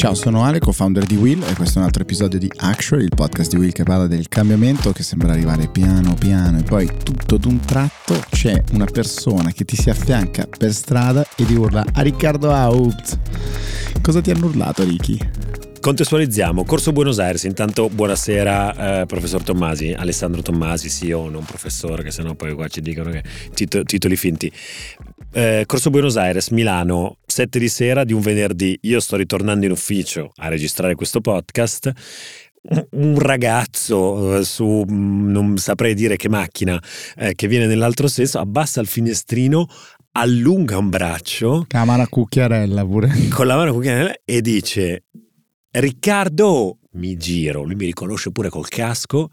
Ciao, sono Ale, co-founder di Will e questo è un altro episodio di Actual, il podcast di Will che parla del cambiamento che sembra arrivare piano piano e poi tutto d'un tratto c'è una persona che ti si affianca per strada e ti urla a Riccardo Haupt. Cosa ti hanno urlato, Ricky? Contestualizziamo, Corso Buenos Aires, intanto buonasera eh, professor Tommasi, Alessandro Tommasi, CEO, non professore, che sennò poi qua ci dicono che tito- titoli finti. Eh, Corso Buenos Aires, Milano, 7 di sera di un venerdì. Io sto ritornando in ufficio a registrare questo podcast. Un ragazzo eh, su non saprei dire che macchina eh, che viene nell'altro senso abbassa il finestrino, allunga un braccio. Con la mano cucchiarella pure. Con la mano cucchiarella e dice: Riccardo, mi giro. Lui mi riconosce pure col casco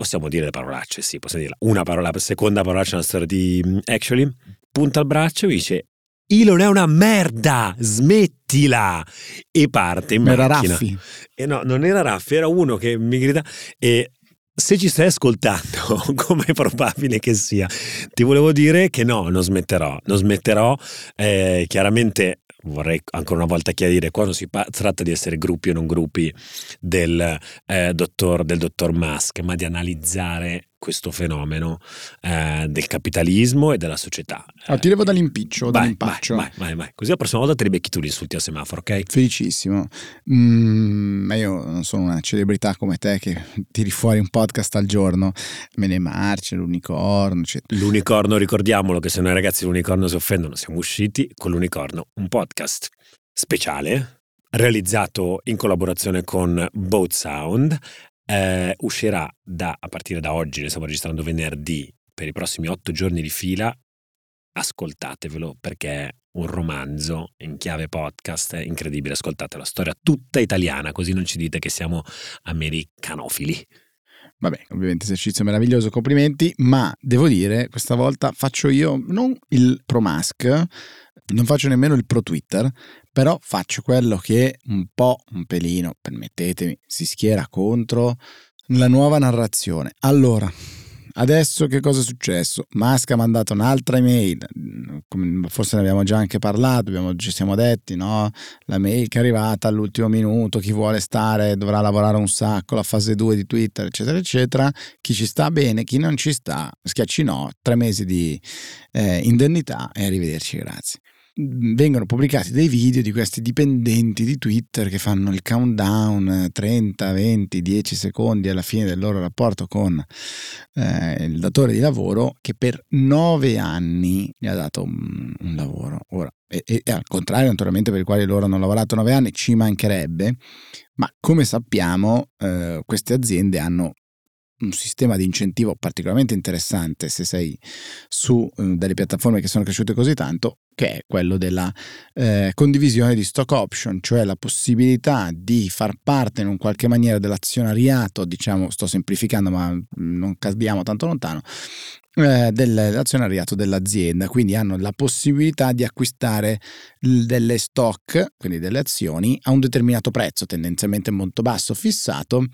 possiamo dire le parolacce, sì, possiamo dire una parola, seconda parolaccia nella storia di mm, Actually, punta il braccio e dice Elon è una merda, smettila! E parte in era macchina. Raffi. E no, non era Raffi, era uno che mi grida e se ci stai ascoltando, come è probabile che sia, ti volevo dire che no, non smetterò, non smetterò. Eh, chiaramente vorrei ancora una volta chiarire, quando si pa- tratta di essere gruppi o non gruppi del, eh, dottor, del dottor Musk, ma di analizzare questo fenomeno eh, del capitalismo e della società. Ah, ti levo dall'impiccio, vai, dall'impaccio. Vai, vai, vai, Così la prossima volta te li becchi tu gli insulti a semaforo, ok? Felicissimo. Mm, ma io non sono una celebrità come te che tiri fuori un podcast al giorno, me ne marci, l'unicorno, eccetera. L'unicorno, ricordiamolo che se noi ragazzi l'unicorno si offendono, siamo usciti con l'unicorno, un podcast speciale realizzato in collaborazione con Boat Sound eh, uscirà da, a partire da oggi, ne stiamo registrando venerdì, per i prossimi otto giorni di fila. Ascoltatevelo perché è un romanzo in chiave podcast incredibile. Ascoltate la storia tutta italiana, così non ci dite che siamo americanofili. Vabbè, ovviamente esercizio meraviglioso, complimenti, ma devo dire, questa volta faccio io non il pro mask, non faccio nemmeno il pro Twitter, però faccio quello che un po', un pelino, permettetemi, si schiera contro la nuova narrazione. Allora, adesso che cosa è successo? Musk ha mandato un'altra email, forse ne abbiamo già anche parlato, abbiamo, ci siamo detti, no? La mail che è arrivata all'ultimo minuto, chi vuole stare dovrà lavorare un sacco, la fase 2 di Twitter, eccetera, eccetera. Chi ci sta bene, chi non ci sta, schiacci no, tre mesi di eh, indennità e arrivederci, grazie vengono pubblicati dei video di questi dipendenti di Twitter che fanno il countdown 30, 20, 10 secondi alla fine del loro rapporto con eh, il datore di lavoro che per nove anni gli ha dato un, un lavoro. Ora, e, e, al contrario, naturalmente, per i quali loro hanno lavorato nove anni, ci mancherebbe, ma come sappiamo, eh, queste aziende hanno un sistema di incentivo particolarmente interessante se sei su eh, delle piattaforme che sono cresciute così tanto, che è quello della eh, condivisione di stock option, cioè la possibilità di far parte in un qualche maniera dell'azionariato, diciamo, sto semplificando ma mm, non cadiamo tanto lontano, eh, dell'azionariato dell'azienda, quindi hanno la possibilità di acquistare delle stock, quindi delle azioni, a un determinato prezzo, tendenzialmente molto basso, fissato,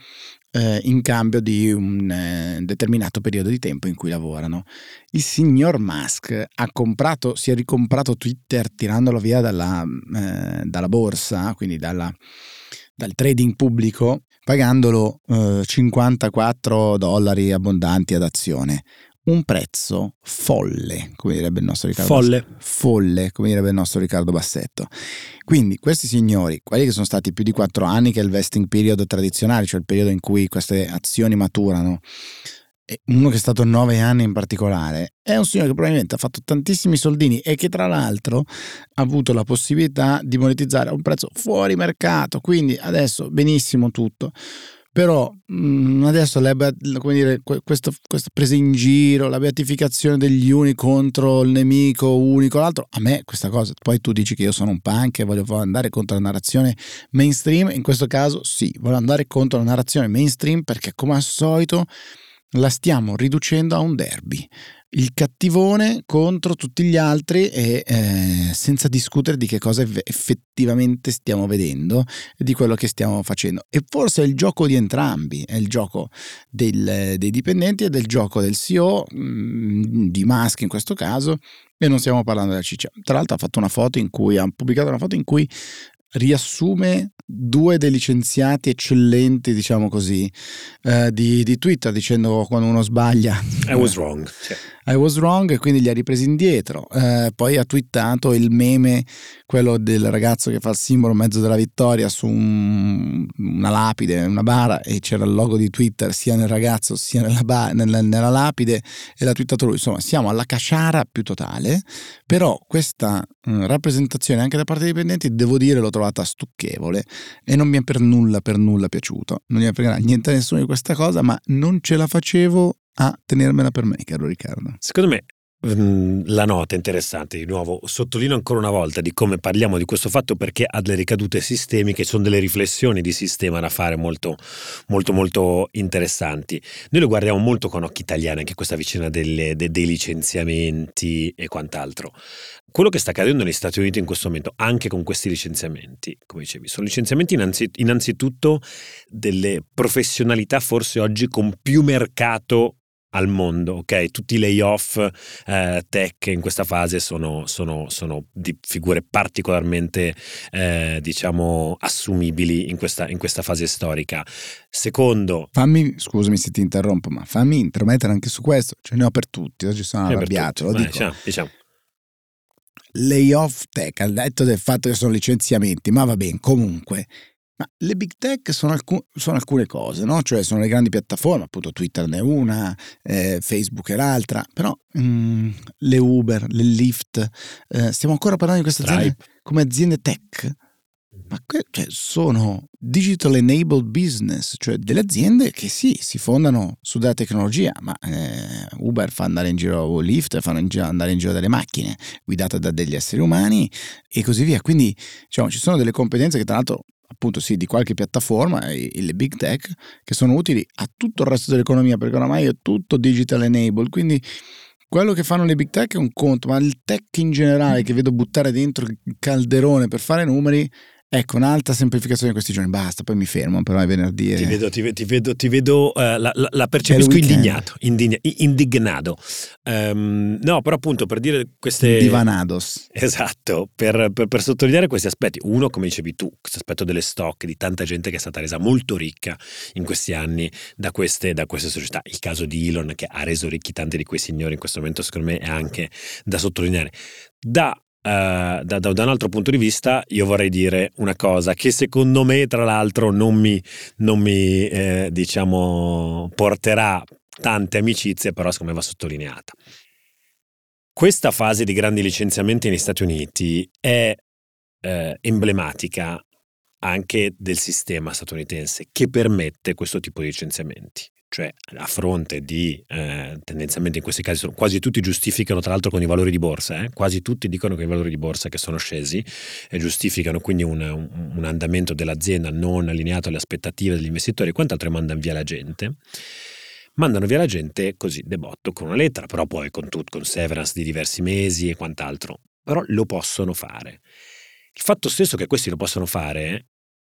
eh, in cambio di un eh, determinato periodo di tempo in cui lavorano. Il signor Musk ha comprato, si è ricomprato Twitter tirandolo via dalla, eh, dalla borsa, quindi dalla, dal trading pubblico, pagandolo 54 eh, dollari abbondanti ad azione un prezzo folle, come direbbe il nostro Riccardo Folle. Bassetto. Folle, come direbbe il nostro Riccardo Bassetto. Quindi questi signori, quelli che sono stati più di quattro anni, che è il vesting period tradizionale, cioè il periodo in cui queste azioni maturano, e uno che è stato nove anni in particolare, è un signore che probabilmente ha fatto tantissimi soldini e che tra l'altro ha avuto la possibilità di monetizzare a un prezzo fuori mercato, quindi adesso benissimo tutto. Però mm, adesso come dire, questo, questa presa in giro, la beatificazione degli uni contro il nemico unico, l'altro, a me questa cosa, poi tu dici che io sono un punk e voglio andare contro la narrazione mainstream, in questo caso sì, voglio andare contro la narrazione mainstream perché come al solito la stiamo riducendo a un derby il cattivone contro tutti gli altri e eh, senza discutere di che cosa effettivamente stiamo vedendo e di quello che stiamo facendo. E forse è il gioco di entrambi, è il gioco del, dei dipendenti e del gioco del CEO, mh, mm, di Musk in questo caso, e non stiamo parlando della ciccia. Tra l'altro ha fatto una foto in cui ha pubblicato una foto in cui riassume due dei licenziati eccellenti, diciamo così, eh, di, di, Twitter dicendo quando uno sbaglia. I was wrong. I was wrong e quindi li ha ripresi indietro. Eh, poi ha twittato il meme, quello del ragazzo che fa il simbolo mezzo della vittoria su un, una lapide, una bara e c'era il logo di Twitter sia nel ragazzo sia nella, ba- nella, nella lapide e l'ha twittato lui. Insomma, siamo alla casciara più totale, però questa mh, rappresentazione anche da parte dei dipendenti devo dire l'ho trovata stucchevole e non mi è per nulla, per nulla piaciuto. Non mi è per niente a nessuno di questa cosa, ma non ce la facevo a tenermela per me, caro Riccardo. Secondo me mm, la nota interessante, di nuovo, sottolineo ancora una volta di come parliamo di questo fatto perché ha delle ricadute sistemiche, sono delle riflessioni di sistema da fare molto, molto, molto interessanti. Noi lo guardiamo molto con occhi italiani, anche questa vicenda delle, de, dei licenziamenti e quant'altro. Quello che sta accadendo negli Stati Uniti in questo momento, anche con questi licenziamenti, come dicevi, sono licenziamenti innanzi, innanzitutto delle professionalità forse oggi con più mercato al mondo, ok? Tutti i layoff eh, tech in questa fase sono, sono, sono di figure particolarmente, eh, diciamo, assumibili in questa, in questa, fase storica. Secondo... Fammi, scusami se ti interrompo, ma fammi intromettere anche su questo, ce ne ho per tutti, oggi sono arrabbiato, lo dico. Diciamo, diciamo. Layoff tech, al detto del fatto che sono licenziamenti, ma va bene, comunque ma le big tech sono, alcun, sono, alcune cose, no? Cioè sono le grandi piattaforme, appunto Twitter ne è una, eh, Facebook è l'altra, però mm, le Uber, le Lyft, eh, stiamo ancora parlando di queste aziende come aziende tech, ma que- cioè, sono digital enabled business, cioè delle aziende che sì, si fondano su della tecnologia, ma eh, Uber fa andare in giro o Lyft giro, andare in giro delle macchine guidate da degli esseri umani e così via. Quindi diciamo, ci sono delle competenze che tra l'altro appunto sì, di qualche piattaforma, le big tech, che sono utili a tutto il resto dell'economia, perché oramai è tutto digital enabled, quindi quello che fanno le big tech è un conto, ma il tech in generale che vedo buttare dentro il calderone per fare numeri Ecco, un'alta semplificazione di questi giorni, basta, poi mi fermo, però è venerdì. Ti vedo, ti, ti vedo, ti vedo uh, la, la, la, percepisco indignato, indigna, indignato. Um, no, però appunto per dire queste... Divanados. Esatto, per, per, per, sottolineare questi aspetti. Uno, come dicevi tu, questo aspetto delle stock, di tanta gente che è stata resa molto ricca in questi anni da queste, da queste società. Il caso di Elon che ha reso ricchi tanti di quei signori in questo momento, secondo me è anche da sottolineare. Da Uh, da, da, un altro punto di vista, io vorrei dire una cosa che secondo me, tra l'altro, non mi, non mi eh, diciamo, porterà tante amicizie, però secondo me va sottolineata. Questa fase di grandi licenziamenti negli Stati Uniti è eh, emblematica anche del sistema statunitense che permette questo tipo di licenziamenti cioè a fronte di eh, tendenzialmente in questi casi sono, quasi tutti giustificano tra l'altro con i valori di borsa, eh? quasi tutti dicono che i valori di borsa che sono scesi e giustificano quindi un, un, andamento dell'azienda non allineato alle aspettative degli investitori e quant'altro mandano via la gente mandano via la gente così debotto con una lettera, però poi con, tut, con severance di diversi mesi e quant'altro. Però lo possono fare. Il fatto stesso che questi lo possono fare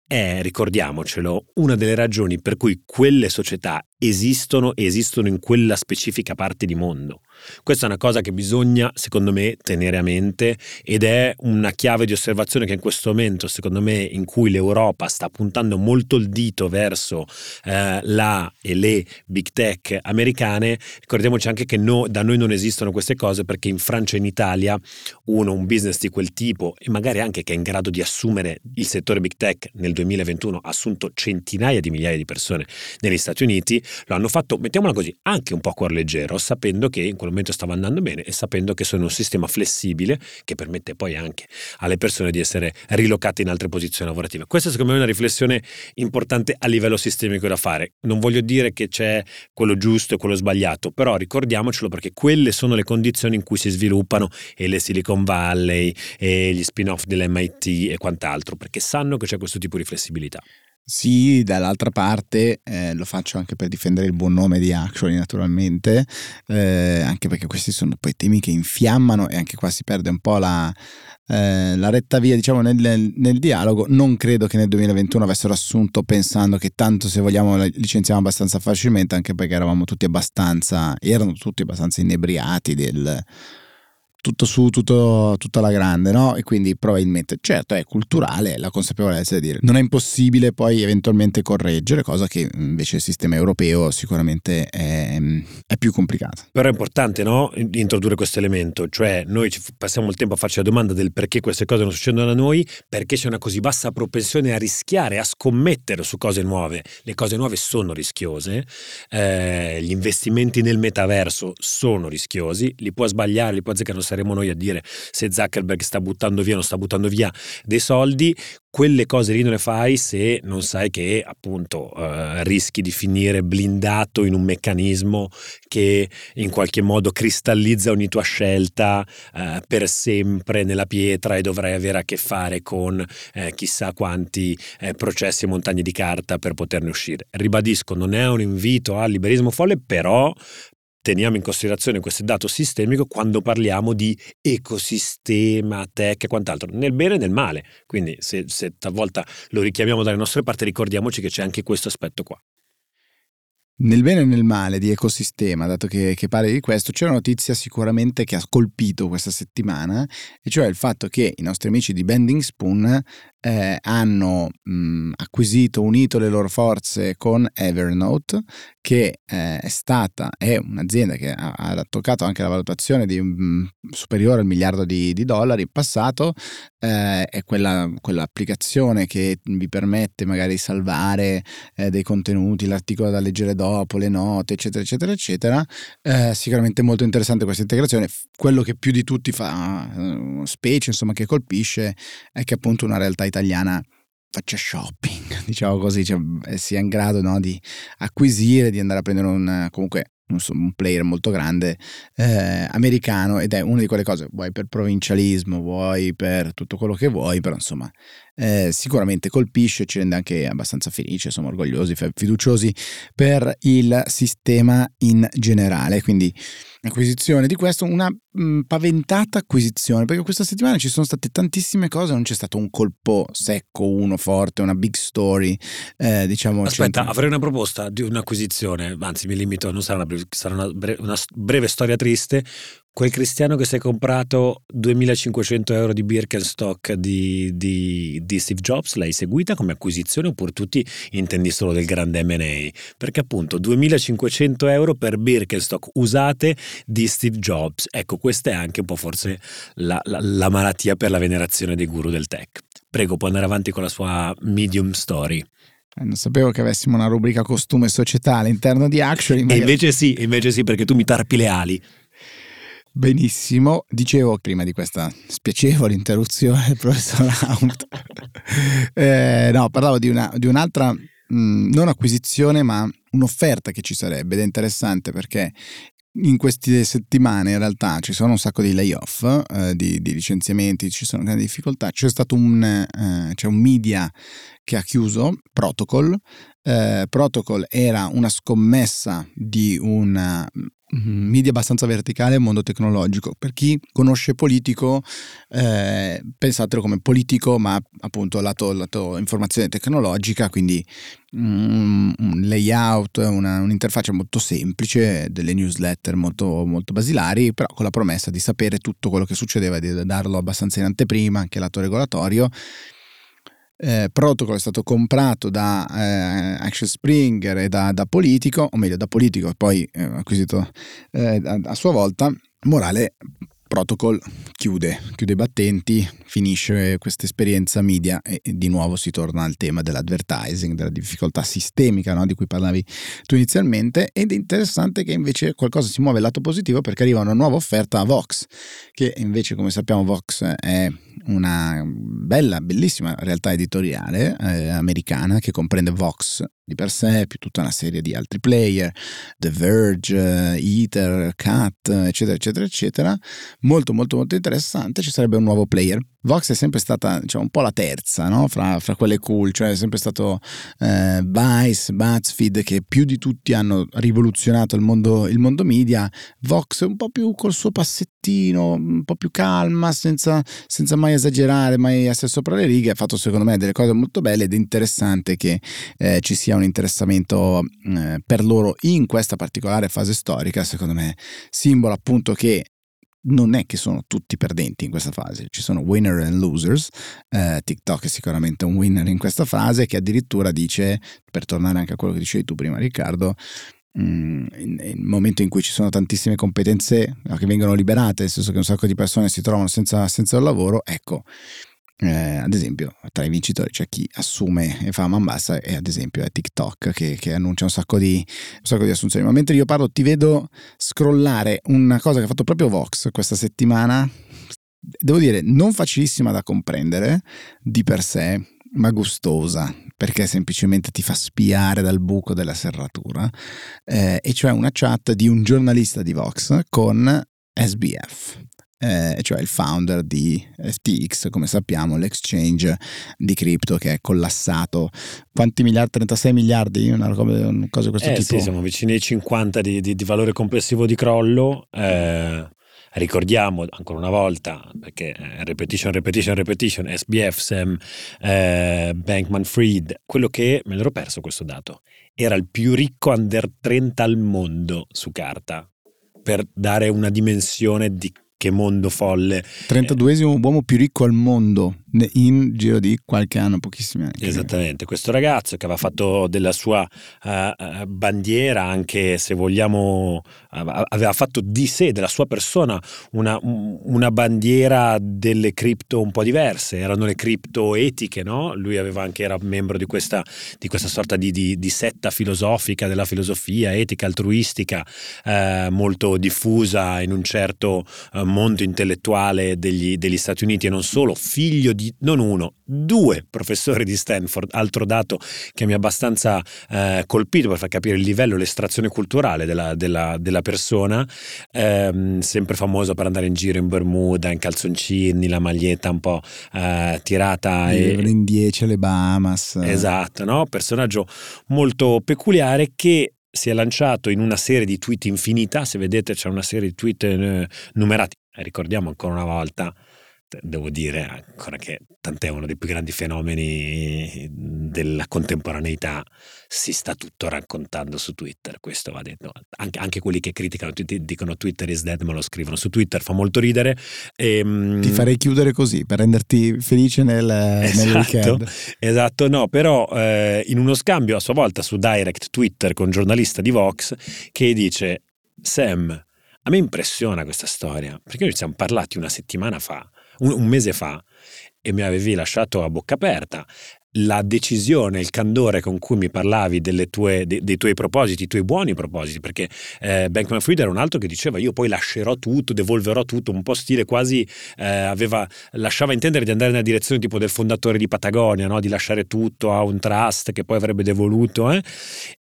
è, ricordiamocelo, una delle ragioni per cui quelle società esistono e esistono in quella specifica parte di mondo. Questa è una cosa che bisogna, secondo me, tenere a mente ed è una chiave di osservazione che in questo momento, secondo me, in cui l'Europa sta puntando molto il dito verso eh, la e le big tech americane, ricordiamoci anche che no, da noi non esistono queste cose perché in Francia e in Italia uno, un business di quel tipo e magari anche che è in grado di assumere il settore big tech nel 2021 ha assunto centinaia di migliaia di persone negli Stati Uniti, lo hanno fatto, mettiamola così, anche un po' a cuor leggero, sapendo che in quel momento stava andando bene e sapendo che sono un sistema flessibile che permette poi anche alle persone di essere rilocate in altre posizioni lavorative. Questa secondo me è una riflessione importante a livello sistemico da fare. Non voglio dire che c'è quello giusto e quello sbagliato, però ricordiamocelo perché quelle sono le condizioni in cui si sviluppano e le Silicon Valley e gli spin-off dell'MIT e quant'altro, perché sanno che c'è questo tipo di flessibilità. Sì, dall'altra parte eh, lo faccio anche per difendere il buon nome di Actually naturalmente, eh, anche perché questi sono poi temi che infiammano e anche qua si perde un po' la, eh, la retta via diciamo, nel, nel, dialogo. Non credo che nel 2021 avessero assunto pensando che tanto se vogliamo licenziamo abbastanza facilmente, anche perché eravamo tutti abbastanza, erano tutti abbastanza inebriati del tutto su, tutto, tutta la grande, no? E quindi probabilmente, certo, è culturale la consapevolezza di dire non è impossibile poi eventualmente correggere, cosa che invece il sistema europeo sicuramente è, è più complicato. Però è importante, no? Introdurre questo elemento, cioè noi passiamo il tempo a farci la domanda del perché queste cose non succedono a noi, perché c'è una così bassa propensione a rischiare, a scommettere su cose nuove. Le cose nuove sono rischiose, eh, gli investimenti nel metaverso sono rischiosi, li può sbagliare, li può azzeccare, non saremo noi a dire se Zuckerberg sta buttando via o non sta buttando via dei soldi, quelle cose lì non le fai se non sai che appunto eh, rischi di finire blindato in un meccanismo che in qualche modo cristallizza ogni tua scelta eh, per sempre nella pietra e dovrai avere a che fare con eh, chissà quanti eh, processi e montagne di carta per poterne uscire. Ribadisco, non è un invito al liberismo folle, però teniamo in considerazione questo dato sistemico quando parliamo di ecosistema, tech e quant'altro, nel bene e nel male. Quindi se, se talvolta lo richiamiamo dalle nostre parti, ricordiamoci che c'è anche questo aspetto qua. Nel bene e nel male di ecosistema, dato che, che parli di questo, c'è una notizia sicuramente che ha colpito questa settimana, e cioè il fatto che i nostri amici di Bending Spoon eh, hanno mh, acquisito, unito le loro forze con Evernote, che eh, è stata, è un'azienda che ha, ha, toccato anche la valutazione di mh, superiore al miliardo di, di, dollari in passato, eh, è quella, quell'applicazione che vi permette magari di salvare eh, dei contenuti, l'articolo da leggere dopo, le note, eccetera, eccetera, eccetera. Eh, sicuramente molto interessante questa integrazione. Quello che più di tutti fa uh, specie, insomma, che colpisce, è che appunto una realtà italiana faccia shopping, diciamo così, cioè, eh, sia in grado no, di acquisire, di andare a prendere un, comunque un player molto grande eh, americano ed è una di quelle cose, vuoi per provincialismo, vuoi per tutto quello che vuoi, però insomma eh, sicuramente colpisce, ci rende anche abbastanza felici, siamo orgogliosi, fiduciosi per il sistema in generale, quindi acquisizione di questo, una mh, mm, paventata acquisizione, perché questa settimana ci sono state tantissime cose, non c'è stato un colpo secco, uno forte, una big story, eh, diciamo. Aspetta, avrei una proposta di un'acquisizione, anzi mi limito, non sarà una breve, sarà una breve, una breve storia triste, quel cristiano che si è comprato 2500 euro di Birkenstock di, di, di, Steve Jobs, l'hai seguita come acquisizione oppure tutti intendi solo del grande M&A? Perché appunto 2500 euro per Birkenstock usate di Steve Jobs, ecco questa è anche un po' forse la, la, la malattia per la venerazione dei guru del tech. Prego, può andare avanti con la sua medium story. Eh, non sapevo che avessimo una rubrica costume e società all'interno di Action. E invece sì, invece sì, perché tu mi tarpi le ali. Benissimo, dicevo prima di questa spiacevole interruzione professor Haupt, eh, no, parlavo di, una, di un'altra mh, mm, non acquisizione ma un'offerta che ci sarebbe ed è interessante perché in queste settimane in realtà ci sono un sacco di layoff, eh, di, di, licenziamenti, ci sono grandi difficoltà. C'è stato un, eh, c'è un media che ha chiuso, Protocol. Eh, Protocol era una scommessa di un Mm, media abbastanza verticale al mondo tecnologico. Per chi conosce politico, eh, pensatelo come politico, ma appunto lato, lato informazione tecnologica, quindi mm, un layout, una, un'interfaccia molto semplice, delle newsletter molto, molto basilari, però con la promessa di sapere tutto quello che succedeva di darlo abbastanza in anteprima, anche lato regolatorio eh, Protocol è stato comprato da eh, Action Springer e da, da, Politico, o meglio da Politico poi eh, acquisito eh, a, a sua volta. Morale, Protocol chiude, chiude i battenti, finisce questa esperienza media e, di nuovo si torna al tema dell'advertising, della difficoltà sistemica no? di cui parlavi tu inizialmente ed è interessante che invece qualcosa si muove al lato positivo perché arriva una nuova offerta a Vox, che invece come sappiamo Vox è una bella, bellissima realtà editoriale eh, americana che comprende Vox di per sé, più tutta una serie di altri player, The Verge, Ether, Cat, eccetera, eccetera, eccetera. Molto, molto, molto interessante. Ci sarebbe un nuovo player Vox è sempre stata diciamo, un po' la terza no? fra, fra, quelle cool, cioè è sempre stato eh, Vice, BuzzFeed che più di tutti hanno rivoluzionato il mondo, il mondo media. Vox un po' più col suo passettino, un po' più calma, senza, senza mai esagerare, mai essere sopra le righe. Ha fatto secondo me delle cose molto belle ed è interessante che eh, ci sia un interessamento eh, per loro in questa particolare fase storica. Secondo me, simbolo appunto che non è che sono tutti perdenti in questa fase, ci sono winner and losers, eh, TikTok è sicuramente un winner in questa fase che addirittura dice, per tornare anche a quello che dicevi tu prima Riccardo, mm, nel momento in cui ci sono tantissime competenze che vengono liberate, nel senso che un sacco di persone si trovano senza, senza lavoro, ecco, eh, ad esempio, tra i vincitori c'è chi assume e fa man bassa e ad esempio è TikTok che, che annuncia un sacco, di, un sacco, di, assunzioni. Ma mentre io parlo ti vedo scrollare una cosa che ha fatto proprio Vox questa settimana, devo dire non facilissima da comprendere di per sé, ma gustosa perché semplicemente ti fa spiare dal buco della serratura, eh, e cioè una chat di un giornalista di Vox con SBF eh, cioè il founder di FTX, come sappiamo, l'exchange di cripto che è collassato. Quanti miliardi? 36 miliardi? Una cosa, una cosa di questo eh, tipo? Sì, siamo vicini ai 50 di, di, di valore complessivo di crollo. Eh, ricordiamo ancora una volta, perché eh, repetition, repetition, repetition, SBF, Sam, eh, Bankman Fried, quello che me l'ero perso questo dato, era il più ricco under 30 al mondo su carta, per dare una dimensione di che mondo folle. 32esimo uomo più ricco al mondo in giro di qualche anno, pochissimi anni. Esattamente, questo ragazzo che aveva fatto della sua uh, bandiera, anche se vogliamo, uh, aveva fatto di sé, della sua persona, una, una, bandiera delle cripto un po' diverse, erano le cripto etiche, no? Lui aveva anche, era membro di questa, di questa sorta di, di, di, setta filosofica, della filosofia etica, altruistica, uh, molto diffusa in un certo mondo intellettuale degli, degli, Stati Uniti e non solo, figlio di non uno, due professori di Stanford, altro dato che mi ha abbastanza eh, colpito per far capire il livello, l'estrazione culturale della, della, della persona, ehm, sempre famoso per andare in giro in Bermuda, in calzoncini, la maglietta un po' eh, tirata. Vivere e... in 10 alle Bahamas. Esatto, no? personaggio molto peculiare che si è lanciato in una serie di tweet infinita, se vedete c'è una serie di tweet eh, numerati, ricordiamo ancora una volta, devo dire ancora che tant'è uno dei più grandi fenomeni della contemporaneità, si sta tutto raccontando su Twitter, questo va detto, anche, anche quelli che criticano, dicono Twitter is dead, ma lo scrivono su Twitter, fa molto ridere. E, ehm, Ti farei chiudere così per renderti felice nel, esatto, nel weekend. Esatto, no, però eh, in uno scambio a sua volta su Direct Twitter con un giornalista di Vox che dice Sam, a me impressiona questa storia, perché noi ci siamo parlati una settimana fa, un, un mese fa, e mi avevi lasciato a bocca aperta. La decisione, il candore con cui mi parlavi tue, de, dei tuoi propositi, i tuoi buoni propositi, perché eh, Bankman Fried era un altro che diceva io poi lascerò tutto, devolverò tutto, un po' stile quasi eh, aveva, lasciava intendere di andare nella direzione tipo del fondatore di Patagonia, no? di lasciare tutto a un trust che poi avrebbe devoluto. Eh?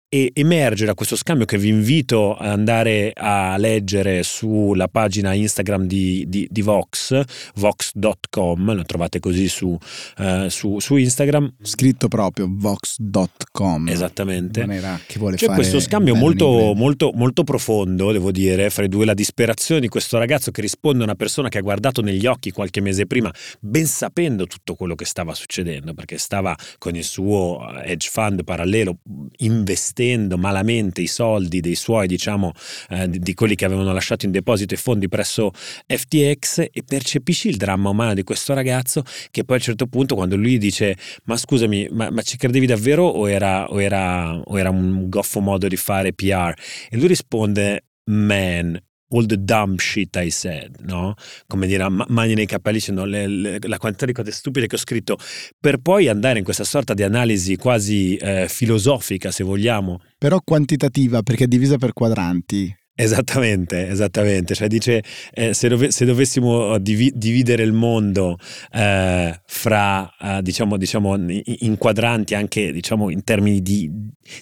E emerge da questo scambio che vi invito ad andare a leggere sulla pagina Instagram di, di, di Vox, vox.com, lo trovate così su, uh, su, su, Instagram. Scritto proprio vox.com. Esattamente. Maniera che vuole C'è fare questo scambio molto, molto, molto profondo, devo dire, fra i due, la disperazione di questo ragazzo che risponde a una persona che ha guardato negli occhi qualche mese prima, ben sapendo tutto quello che stava succedendo, perché stava con il suo hedge fund parallelo investendo investendo malamente i soldi dei suoi, diciamo, eh, di, quelli che avevano lasciato in deposito i fondi presso FTX e percepisci il dramma umano di questo ragazzo che poi a un certo punto quando lui dice ma scusami, ma, ma ci credevi davvero o era, o, era, o era un goffo modo di fare PR? E lui risponde man, all the dumb shit I said, no? Come dire, mani nei capelli dicendo le, la quantità di cose stupide che ho scritto, per poi andare in questa sorta di analisi quasi eh, filosofica, se vogliamo. Però quantitativa, perché è divisa per quadranti. Esattamente, esattamente. Cioè dice, eh, se, dove, se, dovessimo uh, divi, dividere il mondo eh, fra, uh, diciamo, diciamo, in quadranti anche diciamo, in termini di,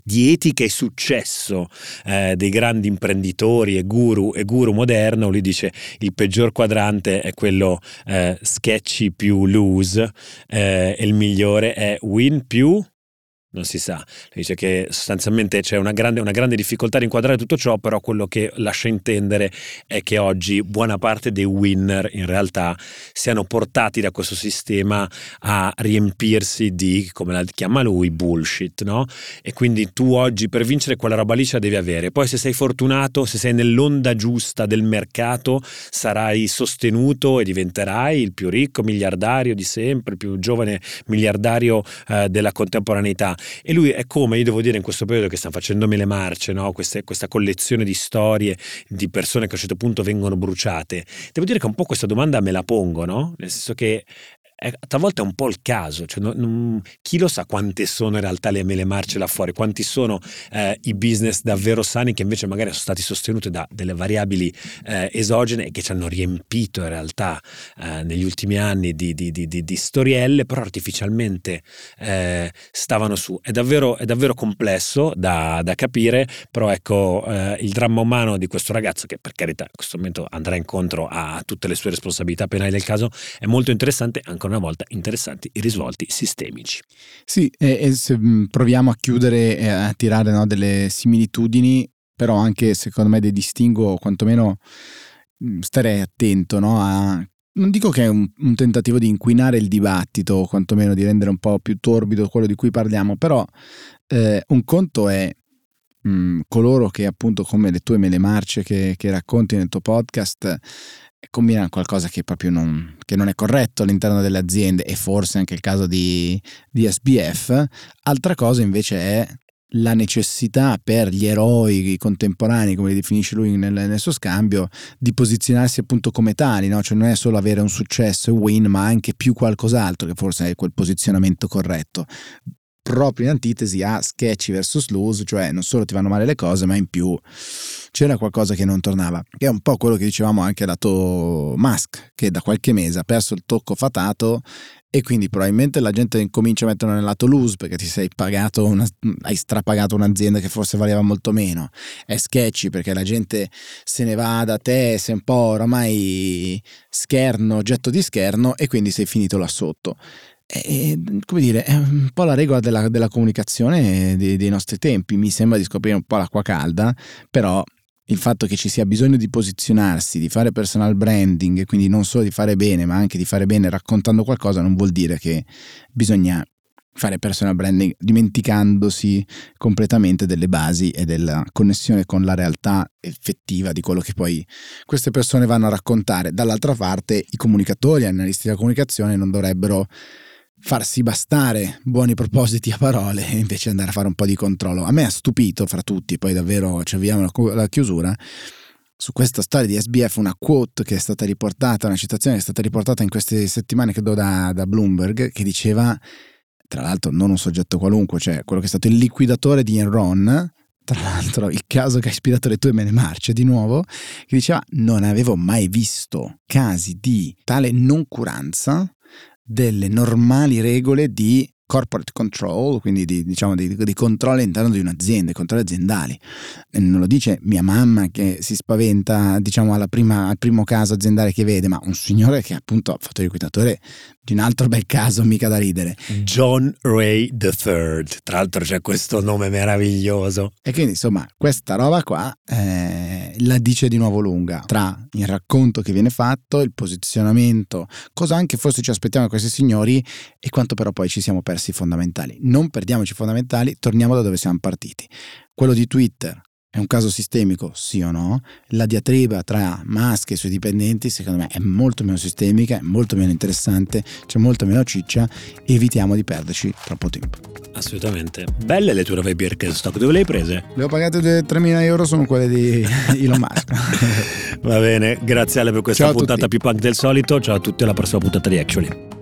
di etica e successo eh, dei grandi imprenditori e guru, e guru moderno, lui dice il peggior quadrante è quello eh, sketchy più lose eh, e il migliore è win più non si sa. Dice che sostanzialmente c'è una grande, una grande difficoltà di inquadrare tutto ciò, però quello che lascia intendere è che oggi buona parte dei winner in realtà siano portati da questo sistema a riempirsi di, come la chiama lui, bullshit, no? E quindi tu oggi per vincere quella roba lì ce la devi avere. Poi se sei fortunato, se sei nell'onda giusta del mercato, sarai sostenuto e diventerai il più ricco miliardario di sempre, il più giovane miliardario eh, della contemporaneità. E lui è come, io devo dire, in questo periodo che sta facendomi le marce, no? Queste, questa collezione di storie di persone che a un certo punto vengono bruciate. Devo dire che un po' questa domanda me la pongo, no? Nel senso che è, talvolta è un po' il caso, cioè, non, non, chi lo sa quante sono in realtà le mele marce là fuori, quanti sono eh, i business davvero sani che invece magari sono stati sostenuti da delle variabili eh, esogene e che ci hanno riempito in realtà eh, negli ultimi anni di, di, di, di, storielle, però artificialmente eh, stavano su. È davvero, è davvero complesso da, da, capire, però ecco eh, il dramma umano di questo ragazzo che per carità in questo momento andrà incontro a tutte le sue responsabilità penali del caso è molto interessante, ancora ancora una volta interessanti i risvolti sistemici. Sì, e, e se proviamo a chiudere e a tirare no, delle similitudini, però anche secondo me dei distinguo, quantomeno starei attento no, a non dico che è un, un, tentativo di inquinare il dibattito, o quantomeno di rendere un po' più torbido quello di cui parliamo, però eh, un conto è mh, mm, coloro che appunto come le tue mele marce che, che racconti nel tuo podcast combinano qualcosa che proprio non, che non, è corretto all'interno delle aziende e forse anche il caso di, di SBF. Altra cosa invece è la necessità per gli eroi contemporanei, come li definisce lui nel, nel suo scambio, di posizionarsi appunto come tali, no? cioè non è solo avere un successo e win, ma anche più qualcos'altro che forse è quel posizionamento corretto proprio in antitesi a Sketchy vs Loose, cioè non solo ti vanno male le cose, ma in più c'era qualcosa che non tornava, che è un po' quello che dicevamo anche lato Musk, che da qualche mese ha perso il tocco fatato e quindi probabilmente la gente incomincia a metterlo nel lato loose perché ti sei pagato una, hai strapagato un'azienda che forse valeva molto meno. È sketchy perché la gente se ne va da te sei un po' oramai scherno oggetto di scherno e quindi sei finito là sotto è, come dire, è un po' la regola della, della comunicazione dei, dei, nostri tempi. Mi sembra di scoprire un po' l'acqua calda, però il fatto che ci sia bisogno di posizionarsi, di fare personal branding, quindi non solo di fare bene, ma anche di fare bene raccontando qualcosa, non vuol dire che bisogna fare personal branding dimenticandosi completamente delle basi e della connessione con la realtà effettiva di quello che poi queste persone vanno a raccontare. Dall'altra parte i comunicatori, gli analisti della comunicazione non dovrebbero farsi bastare buoni propositi a parole e invece andare a fare un po' di controllo. A me ha stupito fra tutti, poi davvero ci avviamo alla chiusura, su questa storia di SBF una quote che è stata riportata, una citazione che è stata riportata in queste settimane, credo da, da Bloomberg, che diceva, tra l'altro non un soggetto qualunque, cioè quello che è stato il liquidatore di Enron, tra l'altro il caso che ha ispirato le tue mele marce di nuovo, che diceva non avevo mai visto casi di tale noncuranza delle normali regole di corporate control, quindi di, diciamo, di, di controllo all'interno di un'azienda, controlli aziendali. Non lo dice mia mamma che si spaventa diciamo, prima, al primo caso aziendale che vede, ma un signore che appunto ha fatto il liquidatore di un altro bel caso, mica da ridere. John Ray III, tra l'altro c'è questo nome meraviglioso. E quindi insomma questa roba qua eh, la dice di nuovo lunga tra il racconto che viene fatto, il posizionamento, cosa anche forse ci aspettiamo da questi signori e quanto però poi ci siamo persi fondamentali. Non perdiamoci i fondamentali, torniamo da dove siamo partiti. Quello di Twitter, è un caso sistemico, sì o no? La diatriba tra Musk e i suoi dipendenti, secondo me, è molto meno sistemica, è molto meno interessante, c'è molto meno ciccia. Evitiamo di perderci troppo tempo. Assolutamente. Belle le tue nuove Birkenstock, dove le hai prese? Le ho pagate 3.000 euro, sono quelle di Elon Musk. Va bene, grazie Ale per questa Ciao puntata più punk del solito. Ciao a tutti, alla prossima puntata di Actually.